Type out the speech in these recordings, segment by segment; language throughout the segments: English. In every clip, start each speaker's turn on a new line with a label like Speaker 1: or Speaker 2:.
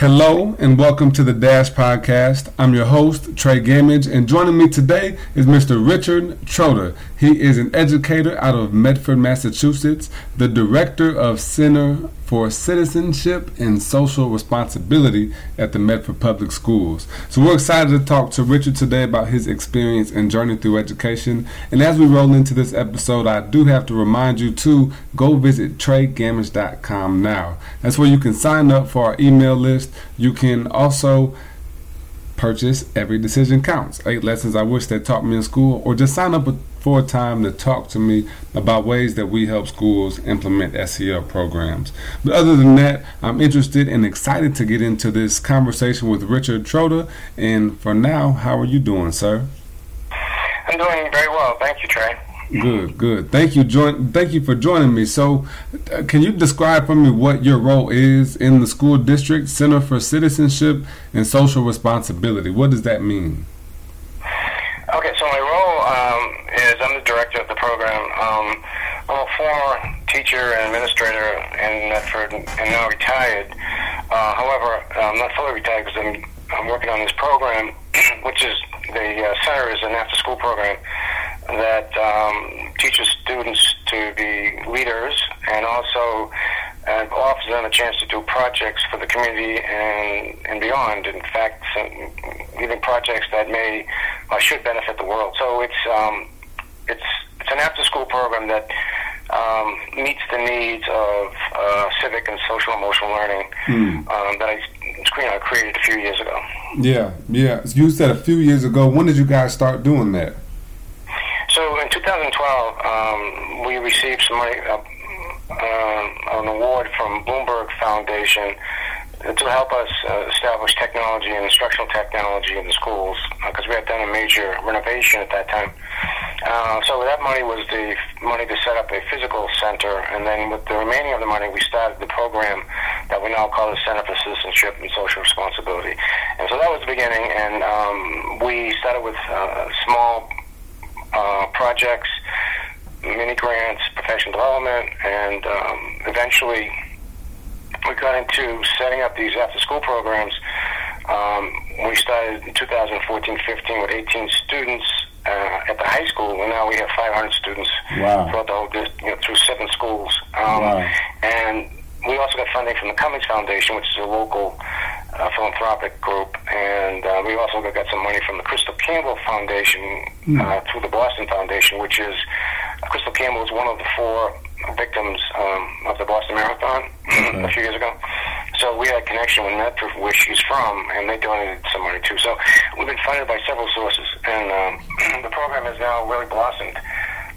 Speaker 1: Hello and welcome to the Dash Podcast. I'm your host, Trey Gamage, and joining me today is Mr. Richard Trotta. He is an educator out of Medford, Massachusetts, the director of Center for Citizenship and Social Responsibility at the Medford Public Schools. So we're excited to talk to Richard today about his experience and journey through education. And as we roll into this episode, I do have to remind you to go visit treygamage.com now. That's where you can sign up for our email list. You can also purchase Every Decision Counts, eight lessons I wish they taught me in school, or just sign up for a time to talk to me about ways that we help schools implement SEL programs. But other than that, I'm interested and excited to get into this conversation with Richard Trotta. And for now, how are you doing, sir?
Speaker 2: I'm doing very well. Thank you, Trey.
Speaker 1: Good, good. Thank you, join. Thank you for joining me. So, uh, can you describe for me what your role is in the school district Center for Citizenship and Social Responsibility? What does that mean?
Speaker 2: Okay, so my role um, is I'm the director of the program. Um, I'm a former teacher and administrator in Medford and now retired. Uh, however, I'm not fully retired because I'm, I'm working on this program, which is the uh, center is an after-school program that um, teaches students to be leaders and also uh, offers them a chance to do projects for the community and, and beyond. In fact, some, even projects that may or uh, should benefit the world. So it's um, it's it's an after-school program that um, meets the needs of uh, civic and social emotional learning mm. um, that I you know, created a few years ago.
Speaker 1: Yeah, yeah. You said a few years ago. When did you guys start doing that?
Speaker 2: So in 2012, um, we received some money, uh, uh, an award from Bloomberg Foundation to help us uh, establish technology and instructional technology in the schools because uh, we had done a major renovation at that time. Uh, so that money was the money to set up a physical center, and then with the remaining of the money, we started the program that we now call the Center for Citizenship and Social Responsibility. And so that was the beginning, and um, we started with uh, small uh, projects, mini grants, professional development, and um, eventually we got into setting up these after school programs. Um, we started in 2014-15 with 18 students uh, at the high school, and now we have 500 students
Speaker 1: wow.
Speaker 2: throughout the whole district, you know, through seven schools. Um,
Speaker 1: wow.
Speaker 2: And we also got funding from the Cummings Foundation, which is a local uh, philanthropic group, and uh, we also got some money from the Krystle Campbell Foundation mm. uh, through the Boston Foundation, which is Krystle Campbell is one of the four victims um, of the Boston Marathon okay. a few years ago. So we had a connection with Medford, where she's from, and they donated some money too. So we've been funded by several sources, and um, the program has now really blossomed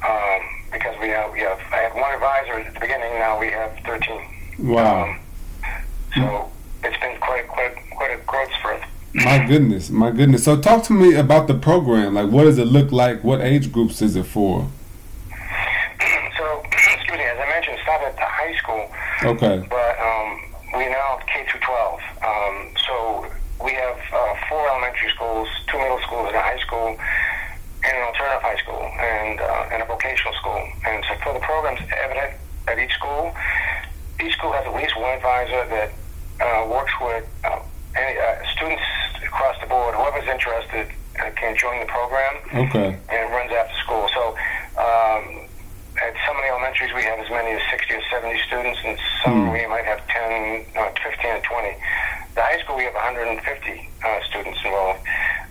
Speaker 2: um, because we have, we have I had one advisor at the beginning. Now we have thirteen.
Speaker 1: Wow.
Speaker 2: Um, so it's been quite quite quite a growth spurt.
Speaker 1: My goodness, my goodness. So talk to me about the program. Like, what does it look like? What age groups is it for?
Speaker 2: So, excuse me. As I mentioned, it's not at the high school.
Speaker 1: Okay.
Speaker 2: But um, we now K through 12. Um, so we have uh, four elementary schools, two middle schools, and a high school, and an alternative high school, and uh, and a vocational school. And so for the programs evident at each school, each school has at least one advisor that uh, works with uh, any uh, students across the board. Whoever's interested uh, can join the program.
Speaker 1: Okay.
Speaker 2: And runs after school. So. Um, at some of the elementaries, we have as many as 60 or 70 students, and some mm. we might have 10, no, 15 or 20. The high school, we have 150 uh, students enrolled.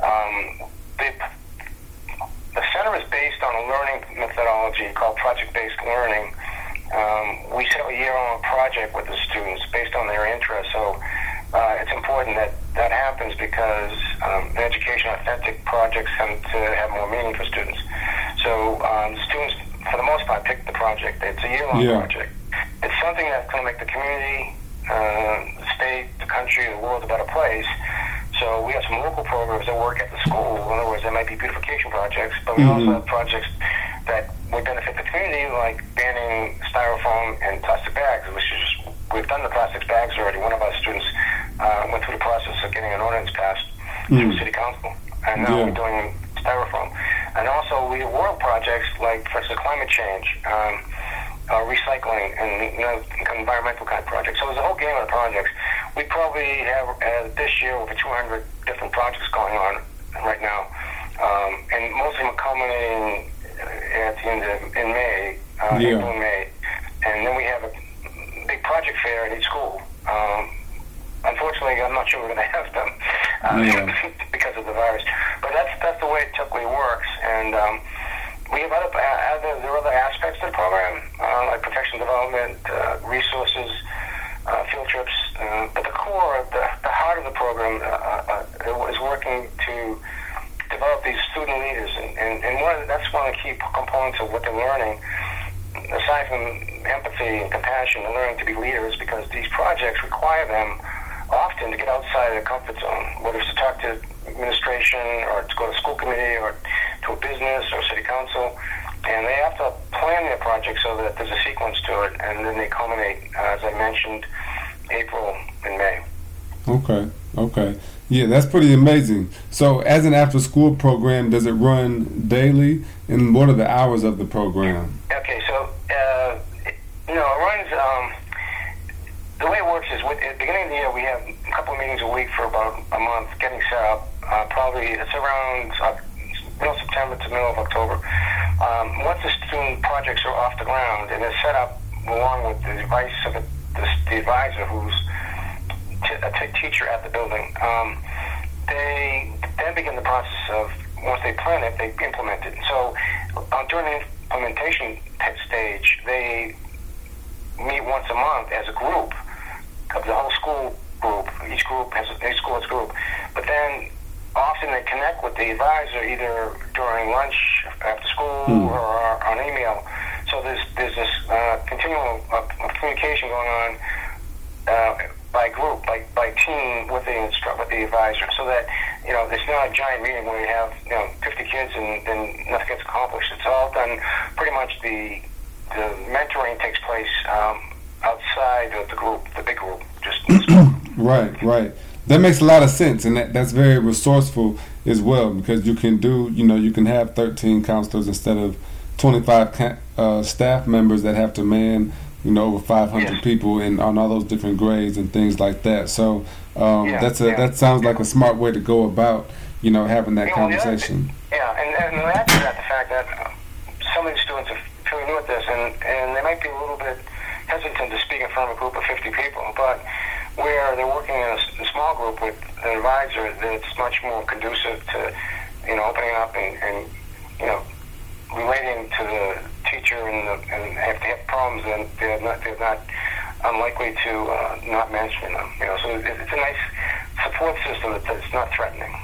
Speaker 2: Um, the, the center is based on a learning methodology called project-based learning. Um, we set up a year-long project with the students based on their interests. So uh, it's important that that happens because um, the education authentic projects tend to have more meaning for students. So um, students for the most part, picked the project. It's a year-long yeah. project. It's something that's going to make the community, uh, the state, the country, the world a better place. So we have some local programs that work at the school. In other words, there might be beautification projects, but we mm-hmm. also have projects that would benefit the community, like banning styrofoam and plastic bags, which is we've done the plastic bags already. One of our students uh, went through the process of getting an ordinance passed mm-hmm. through city council, and now yeah. we're doing styrofoam. And also, we have world projects like, for instance, climate change, um, uh, recycling, and you know, environmental kind of projects. So there's a whole game of projects. we probably have uh, this year over 200 different projects going on right now, um, and most of them are culminating at the end of in May, uh,
Speaker 1: Yeah.
Speaker 2: April and May, and then we have a big project fair at each school. Um, unfortunately, I'm not sure we're going to have them uh,
Speaker 1: Yeah.
Speaker 2: because of the virus, but that's that's the way it typically works, and. Um, we have other, uh, other there are other aspects to the program, uh, like professional development, uh, resources, uh, field trips. Uh, but the core, the, the heart of the program, uh, uh, is working to develop these student leaders, and, and, and one that's one of the key components of what they're learning. Aside from empathy and compassion, they're learning to be leaders because these projects require them often to get outside of their comfort zone, whether it's to talk to administration or to go to school committee or to a business or city council. And they have to plan their project so that there's a sequence to it, and then they culminate, uh, as I mentioned, April and May.
Speaker 1: Okay, okay. Yeah, that's pretty amazing. So, as an after school program, does it run daily? And what are the hours of the program?
Speaker 2: Okay, so uh, you know, it runs. Um, the way it works is, with, at the beginning of the year, we have a couple of meetings a week for about a month, getting set up. Uh, probably it's around uh, middle September to middle of October. Um, once the student projects are off the ground and they're set up along with the advice of the, the, the advisor, who's t- a t- teacher at the building, um, they then begin the process of once they plan it, they implement it. So uh, during the implementation stage, they meet once a month as a group of the whole school group. Each group has each school has a group, but then often they connect with the advisor either during lunch, after school,
Speaker 1: Hmm.
Speaker 2: or on email. So there's there's this uh, continual uh, communication going on uh, by group, by by team with the instru- with the advisor, so that you know it's not a giant meeting where you have you know 50 kids and then nothing gets accomplished. It's all done pretty much the the mentoring takes place um, outside of the group, the big group, just.
Speaker 1: Right, right. That makes a lot of sense, and that, that's very resourceful as well because you can do, you know, you can have 13 counselors instead of 25 uh, staff members that have to man, you know, over 500
Speaker 2: Yes.
Speaker 1: people and on all those different grades and things like that. So um,
Speaker 2: Yeah,
Speaker 1: that's a
Speaker 2: yeah.
Speaker 1: that sounds like a smart way to go about, you know, having that
Speaker 2: Yeah, well,
Speaker 1: conversation.
Speaker 2: Yeah, and, and to that the fact that uh, some of these students are fairly new at this, and, and they might be a little bit hesitant to speak in front of a group of 50 people, but where they're working in a small group with an advisor, that's much more conducive to, you know, opening up and, and you know, relating to the teacher and, the, and if they have problems, then they're not, they're not unlikely to uh, not mention them. You know, so it, it's a nice support system that, that's not threatening.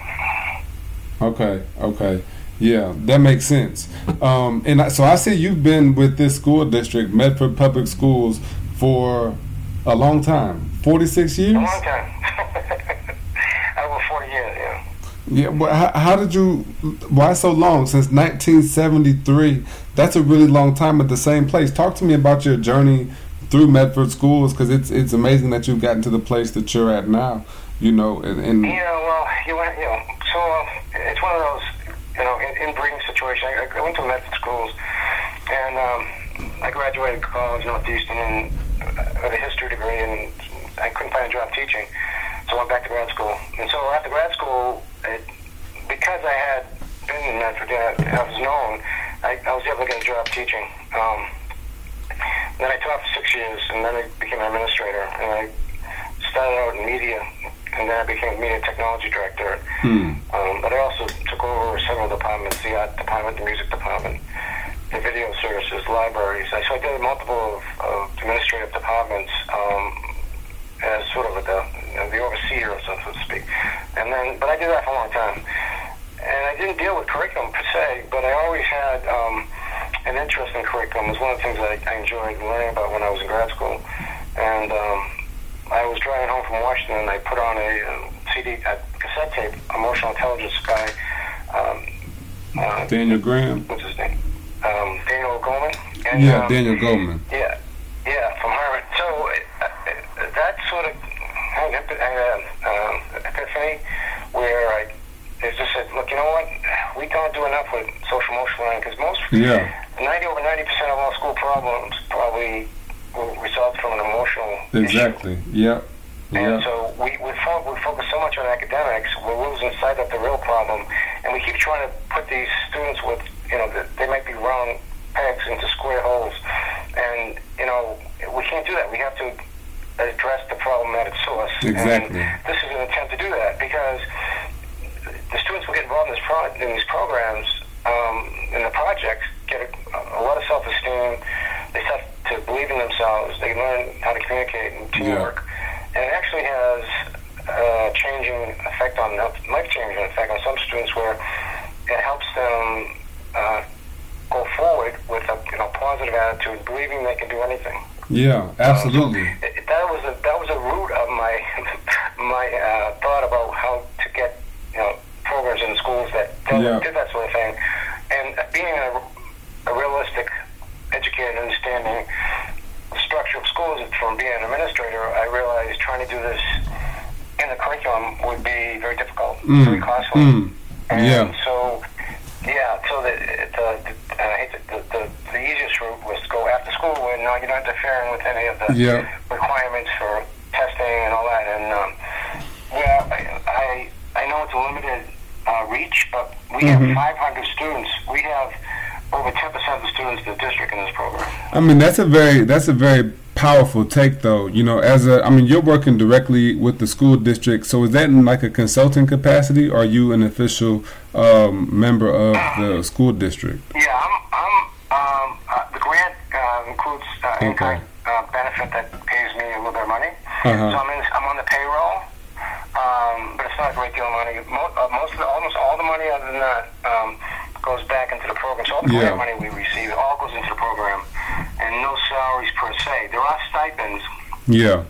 Speaker 1: Okay, okay. Yeah, that makes sense. Um, and I, so I see you've been with this school district, Medford Public Schools, for a long time 46 years?
Speaker 2: A long time. Over 40 years, yeah.
Speaker 1: But how, how did you, why so long? Since 1973. That's a really long time at the same place. Talk to me about your journey through Medford schools because it's it's amazing that you've gotten to the place that you're at now. You know, and, and
Speaker 2: Yeah, well, you went, you know, so uh, it's one of those, you know, in, inbreeding situation. I, I went to Medford schools, and um, I graduated college Northeastern and uh, with a history degree, and I couldn't find a job teaching, so I went back to grad school. And so after grad school, because I had been in Medford, uh, I was known, I, I was able to get a job teaching. Um, then I taught for six years, and then I became an administrator, and I started out in media, and then I became media technology director.
Speaker 1: Hmm.
Speaker 2: Um, but I also took over several departments: the art department, the music department, the video services, libraries. I, so I did multiple of, of administrative departments um, as sort of the the overseer, so, so to speak. And then, but I did that for a long time, and I didn't deal with curriculum per se, but I always had. Um, an interest in curriculum was one of the things I, I enjoyed learning about when I was in grad school. And um, I was driving home from Washington, and I put on a, uh CD, a cassette tape, Emotional Intelligence guy. Um, uh,
Speaker 1: Daniel Graham.
Speaker 2: what's his name? Um, Daniel Goleman. And,
Speaker 1: Yeah,
Speaker 2: um,
Speaker 1: Daniel Goldman.
Speaker 2: yeah, yeah, from Harvard. So uh, uh, that sort of had an epi- uh, um, epiphany where I it just said, look, you know what? We don't do enough with social emotional learning because most
Speaker 1: Yeah.
Speaker 2: 90 over 90 percent of all school problems probably will result from an emotional issue.
Speaker 1: Exactly. Yep.
Speaker 2: And so we, we, fo- we focus so much on academics, we're losing sight of the real problem. And we keep trying to put these students with, you know, the, they might be round pegs into square holes. And, you know, we can't do that. We have to address the problem at its source.
Speaker 1: Exactly.
Speaker 2: And this is an attempt to do that because the students who get involved in, this pro- in these programs, um, in the projects, get a, a lot of self-esteem. They start to believe in themselves. They learn how to communicate and teamwork. And it actually has a changing effect on, life-changing effect on some students where it helps them uh, go forward with a you know, positive attitude, believing they can do anything.
Speaker 1: Yeah, absolutely.
Speaker 2: Um, so it, that was a that was a root of my my uh, thought about how to get you know programs in schools that, that
Speaker 1: Yeah.
Speaker 2: did that sort of thing, and being a, a realistic educated, understanding the structure of schools from being an administrator, I realized trying to do this in the curriculum would be very difficult,
Speaker 1: Mm,
Speaker 2: very costly,
Speaker 1: mm,
Speaker 2: and
Speaker 1: yeah.
Speaker 2: so. Yeah, so the the, the, I hate the, the the easiest route was to go after school where no, you're not interfering with any of the
Speaker 1: Yeah.
Speaker 2: requirements for testing and all that. And um, yeah, I, I I know it's a limited uh, reach, but we
Speaker 1: Mhm.
Speaker 2: have 500 students. We have over 10% of the students in the district in this program.
Speaker 1: I mean, that's a very that's a very powerful take, though. You know, as a I mean, you're working directly with the school district. So is that in like a consulting capacity, or are you an official um, member of the school district?
Speaker 2: Yeah, I'm. I'm um, uh, the grant uh, includes uh,
Speaker 1: Okay.
Speaker 2: in-kind uh, benefit that pays me a little bit of money.
Speaker 1: Uh-huh.
Speaker 2: So I'm, in, I'm on the payroll, not a great deal of money. Mo- uh, most of the, almost all the money other than that um, goes back into the program. So all the
Speaker 1: Yeah.
Speaker 2: grant money we receive all goes into the program, and no salaries per se. There are stipends
Speaker 1: Yeah,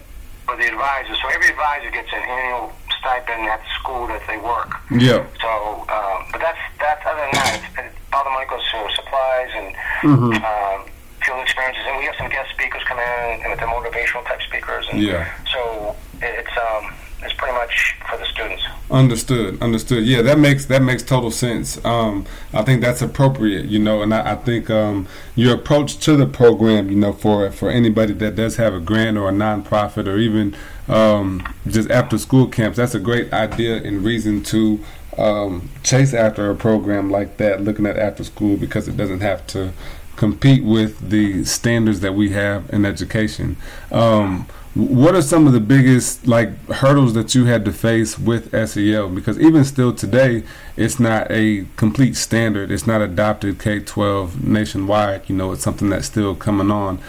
Speaker 2: for the advisors. So every advisor gets an annual stipend at the school that they work.
Speaker 1: yeah,
Speaker 2: So, um, but that's that's other than that, it's, it, all the money goes to supplies and
Speaker 1: Mhm.
Speaker 2: um, field experiences, and we have some guest speakers come in and with the motivational type speakers. And
Speaker 1: yeah.
Speaker 2: So it, it's um, it's pretty much for the students.
Speaker 1: Understood, understood. Yeah, that makes that makes total sense. Um, I think that's appropriate, you know, and I, I think um, your approach to the program, you know, for for anybody that does have a grant or a nonprofit or even um, just after school camps, that's a great idea and reason to um, chase after a program like that, looking at after school because it doesn't have to compete with the standards that we have in education. Um, what are some of the biggest like hurdles that you had to face with SEL? Because even still today, it's not a complete standard. It's not adopted K-12 nationwide. You know, it's something that's still coming on.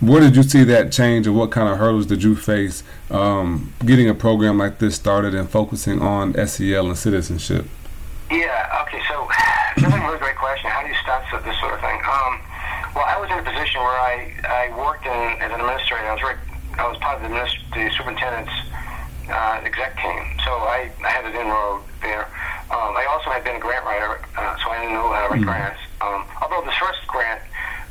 Speaker 1: Where did you see that change, and what kind of hurdles did you face um, getting a program like this started and focusing on SEL and citizenship?
Speaker 2: Yeah. Okay. So that's a really great question. How do you start this sort of thing? Um, well, I was in a position where I, I worked in as an administrator. I was very, I was part of the, the superintendent's uh, exec team, so I, I had an inroad there. Um, I also had been a grant writer, uh, so I knew how to write grants. Um, although this first grant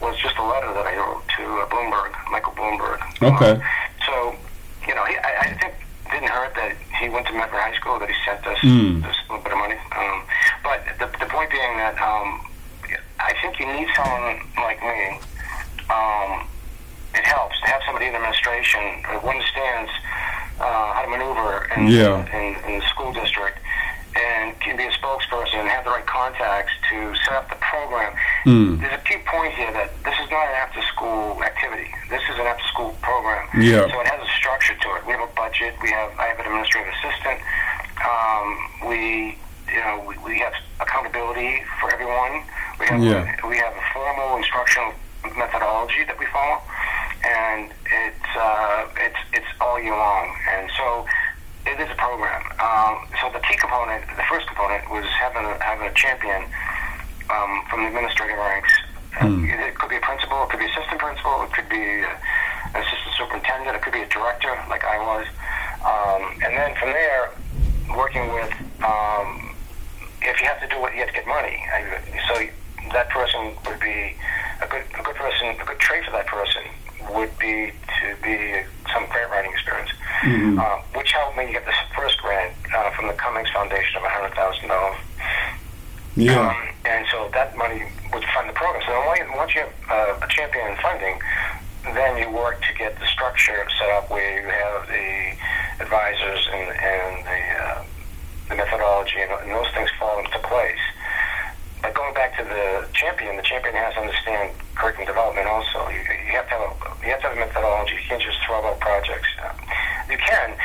Speaker 2: was just a letter that I wrote to uh, Bloomberg, Michael Bloomberg.
Speaker 1: Okay.
Speaker 2: Um, so, you know, he, I, I think it didn't hurt that he went to Medford High School, that he sent us
Speaker 1: Mm.
Speaker 2: this little bit of money. Um, but the, the point being that um, I think you need someone like me. Um, it helps to have somebody in administration who understands uh, how to maneuver in,
Speaker 1: Yeah.
Speaker 2: in, in the school district and can be a spokesperson and have the right contacts to set up the program.
Speaker 1: Mm.
Speaker 2: There's a key point here that this is not an after-school activity. This is an after-school program.
Speaker 1: Yeah.
Speaker 2: So it has a structure to it. We have a budget. We have I have an administrative assistant. Um, we you know we, we have accountability for everyone. We have
Speaker 1: Yeah.
Speaker 2: we have a formal instructional methodology that we follow, and it's uh, it's it's all year long. And so it is a program. Um, so the key component, the first component, was having a, having a champion um, from the administrative ranks. Uh, It could be a principal, it could be assistant principal, it could be uh, an assistant superintendent, it could be a director, like I was. Um, and then from there, working with, um, if you have to do it, you have to get money. I- So that person would be a good, a good person, a good trait for that person would be to be some grant writing experience,
Speaker 1: Mhm.
Speaker 2: uh, which helped me get this first grant uh, from the Cummings Foundation of $100,000.
Speaker 1: Yeah.
Speaker 2: Um, and so that money would fund the program. So once you- once you have uh, a champion in funding, then you work to get the structure set up where you have the advisors and, and the, uh, the methodology, and, and those things fall into place. But going back to the champion, the champion has to understand curriculum development also. You, you have to have a you have to have a methodology. You can't just throw out projects. You can,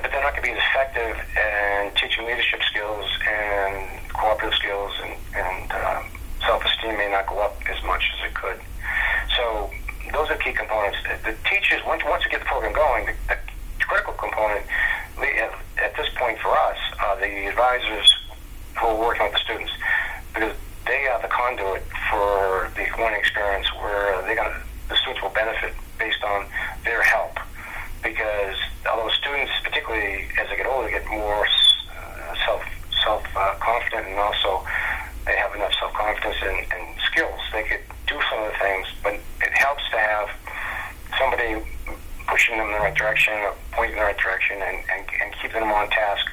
Speaker 2: but they're not going to be as effective in teaching leadership skills and cooperative skills, and, and um, self-esteem may not go up as much as it could. So those are key components. The teachers, once once you get the program going, the, the critical component at this point for us are the advisors who are working with the students because they are the conduit for the learning experience where they got the students will benefit based on their help. Because although students, particularly as they get older, get more uh, self self uh, confident and also they have enough self confidence and, and skills, they could do some of the things. But it helps to have somebody pushing them in the right direction, pointing in the right direction, and, and, and keeping them on task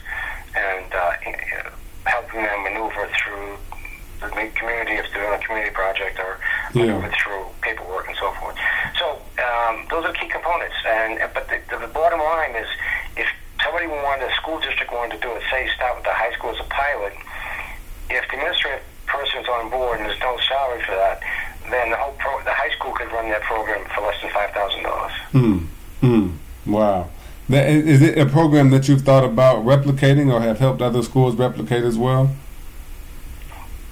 Speaker 2: and uh, helping them maneuver through the community if doing a community project or yeah. through paperwork and so forth. So um, those are key components. And but the, the, the bottom line is, if somebody wanted, a school district wanted to do it, say start with the high school as a pilot, if the administrative person's on board and there's no salary for that, then the whole pro, the high school could run that program for less than five thousand dollars.
Speaker 1: Hmm. Hmm. Wow. Is it a program that you've thought about replicating or have helped other schools replicate as well?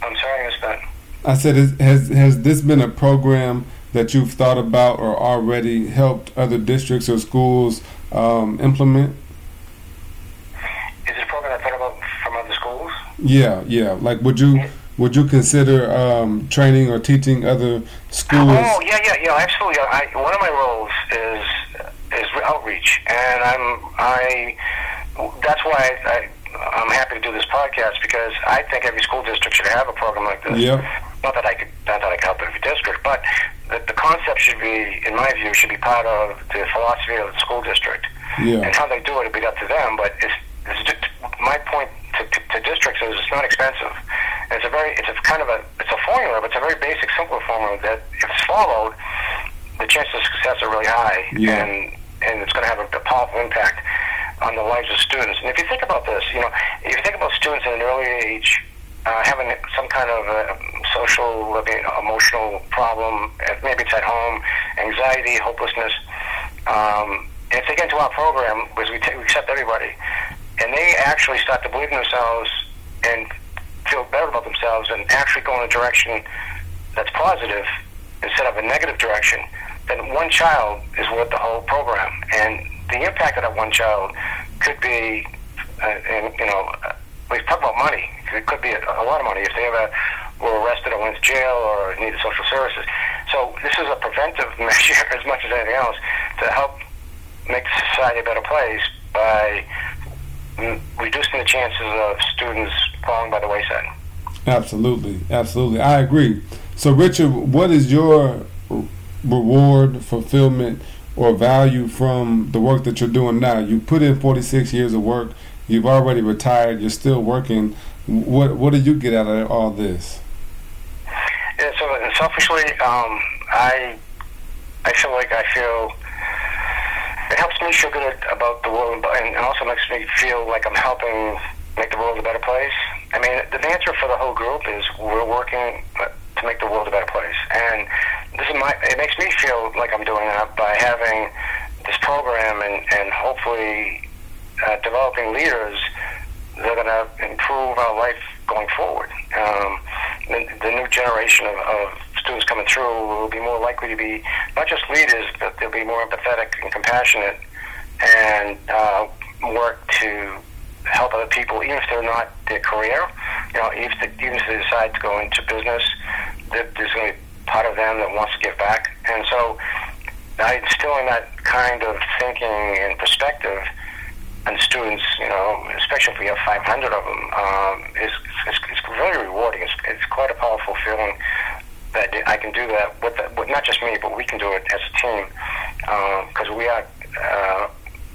Speaker 1: I'm sorry, Mr. I said, has has this been a program that you've thought about or already helped other districts or schools um, implement?
Speaker 2: Is it a program I've thought about from other schools?
Speaker 1: Yeah, yeah. Like, would you yeah. would you consider um, training or teaching other schools?
Speaker 2: Oh, yeah, yeah, yeah. Absolutely. I, one of my roles is is outreach, and I'm I. That's why I, I'm happy to do this podcast because I think every school district should have a program like this.
Speaker 1: Yep.
Speaker 2: Not that I could, not that I can help every district, but the, the concept should be, in my view, should be part of the philosophy of the school district.
Speaker 1: Yeah.
Speaker 2: And how they do it, it'll be up to them. But it's, it's just, my point to, to, to districts is it's not expensive. it's a very, it's a kind of a, it's a formula, but it's a very basic, simple formula that if it's followed, the chances of success are really high,
Speaker 1: yeah.
Speaker 2: and and it's going to have a, a powerful impact on the lives of students. And if you think about this, you know, if you think about students at an early age uh, having some kind of a social, emotional problem, maybe it's at home, anxiety, hopelessness, um, and if they get into our program, because we, t- we accept everybody, and they actually start to believe in themselves and feel better about themselves and actually go in a direction that's positive instead of a negative direction, then one child is worth the whole program. And the impact of that one child could be, uh, in, you know, we talk about money. It could be a, a lot of money if they ever were arrested or went to jail or needed social services. So this is a preventive measure as much as anything else to help make society a better place by reducing the chances of students falling by the wayside.
Speaker 1: Absolutely, absolutely. I agree. So, Richard, what is your reward, fulfillment, or value from the work that you're doing now? You put in 46 years of work. You've already retired. You're still working. What What do you get out of all this?
Speaker 2: Yeah, so selfishly, um, I I feel like I feel it helps me feel good about the world, and also makes me feel like I'm helping make the world a better place. I mean, the answer for the whole group is we're working to make the world a better place. And this is my, it makes me feel like I'm doing that by having this program and, and hopefully uh, developing leaders that are going to improve our life going forward. Um, the, the new generation of, of students coming through will be more likely to be not just leaders, but they'll be more empathetic and compassionate and uh, work to help other people, even if they're not their career. You know, even if they, even if they decide to go into business, there's going to be part of them that wants to give back. And so, instilling that kind of thinking and perspective and students, you know, especially if we have 500 of them, um, is, is, is very rewarding. It's, it's quite a powerful feeling that I can do that with, the, with not just me, but we can do it as a team because um, we are. Uh,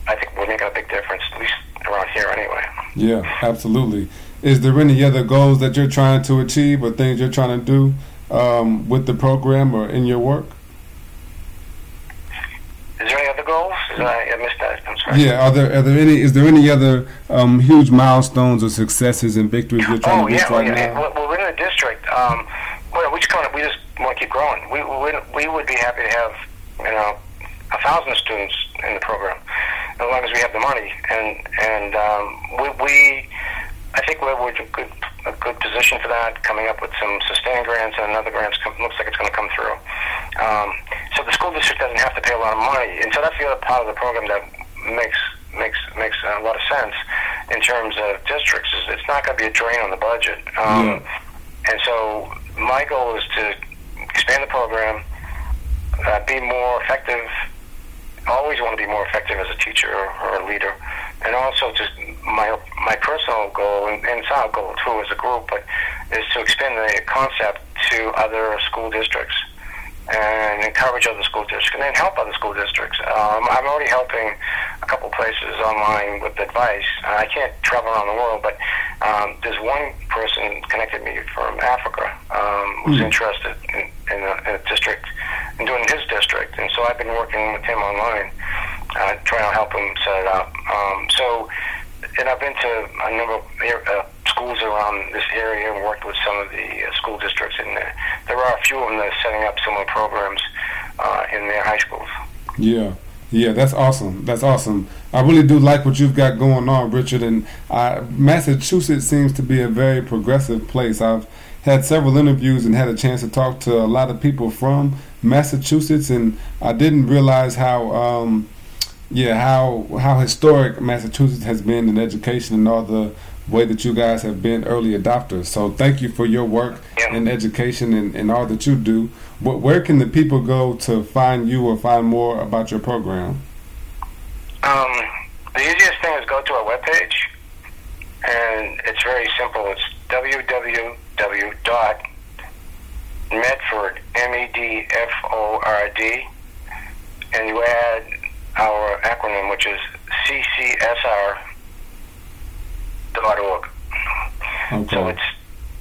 Speaker 2: I think we're making a big difference, at least around here, anyway.
Speaker 1: Yeah, absolutely. Is there any other goals that you're trying to achieve or things you're trying to do um, with the program or in your work?
Speaker 2: Is there any other goals? Is I, missed that. I'm sorry.
Speaker 1: Yeah, are there are there any is there any other um, huge milestones or successes and victories you're trying
Speaker 2: oh,
Speaker 1: to reach
Speaker 2: yeah,
Speaker 1: right
Speaker 2: well, yeah.
Speaker 1: now?
Speaker 2: Well, well, within the district, um, well, we just kind of, we just want to keep growing. We, we we would be happy to have you know a thousand students in the program as long as we have the money and and um, we, we I think we're, we're in a good a good position for that. Coming up with some sustained grants and another grant looks like it's going to come through. Um, so the school district doesn't have to pay a lot of money, and so that's the other part of the program that makes makes makes a lot of sense in terms of districts. Is it's not going to be a drain on the budget, um,
Speaker 1: Yeah.
Speaker 2: and so my goal is to expand the program, uh, be more effective. Always want to be more effective as a teacher or a leader, and also just my my personal goal, and, and it's our goal too as a group, but is to expand the concept to other school districts and encourage other school districts, and then help other school districts. Um, I'm already helping a couple places online with advice. I can't travel around the world, but um, there's one person connected me from Africa um, who's
Speaker 1: Hmm.
Speaker 2: interested in, in, a, in a district, in doing his district, and so I've been working with him online, uh, trying to help him set it up. Um, so, and I've been to a number of uh, schools around this area and worked with some of the uh, school districts, and there, there are a few of them that are setting up similar programs uh, in their high schools.
Speaker 1: Yeah, yeah, that's awesome. That's awesome. I really do like what you've got going on, Richard. And Massachusetts seems to be a very progressive place. I've had several interviews and had a chance to talk to a lot of people from Massachusetts, and I didn't realize how, um, yeah, how how historic Massachusetts has been in education and all the way that you guys have been early adopters. So thank you for your work
Speaker 2: Yeah.
Speaker 1: in education and, and all that you do. But Where can the people go to find you or find more about your program?
Speaker 2: Um, the easiest thing is go to our webpage, and it's very simple. It's www.medford, M-E-D-F-O-R-D, and you add our acronym, which is ccsr.org.
Speaker 1: Okay.
Speaker 2: So it's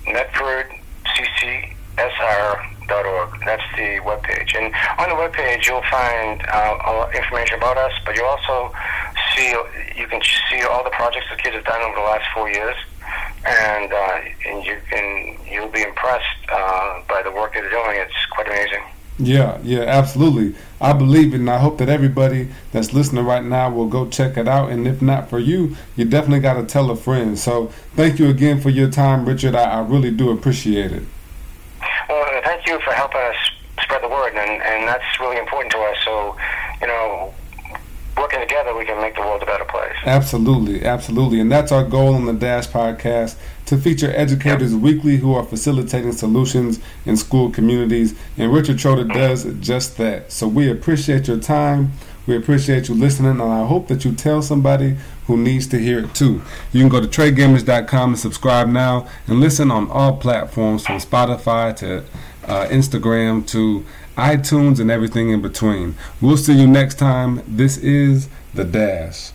Speaker 2: medfordccSR.org. That's the webpage. And on the webpage, you'll find uh, information about us, but you also see you can see all the projects the kids have done over the last four years, and uh, and you can you'll be impressed uh, by the work they're doing. It's quite amazing.
Speaker 1: Yeah, yeah, absolutely. I believe it, and I hope that everybody that's listening right now will go check it out. And if not for you, you definitely got to tell a friend. So thank you again for your time, Richard. I, I really do appreciate it.
Speaker 2: Well, uh, thank you for helping us spread the word, and, and that's really important to us. So, you know, working together, we can make the world a better place.
Speaker 1: Absolutely, absolutely. And that's our goal on the Dash podcast to feature educators weekly who are facilitating solutions in school communities. And Richard Trotta does just that. So we appreciate your time. We appreciate you listening, and I hope that you tell somebody who needs to hear it too. You can go to treygamage.com and subscribe now and listen on all platforms from Spotify to uh, Instagram to iTunes and everything in between. We'll see you next time. This is The Dash.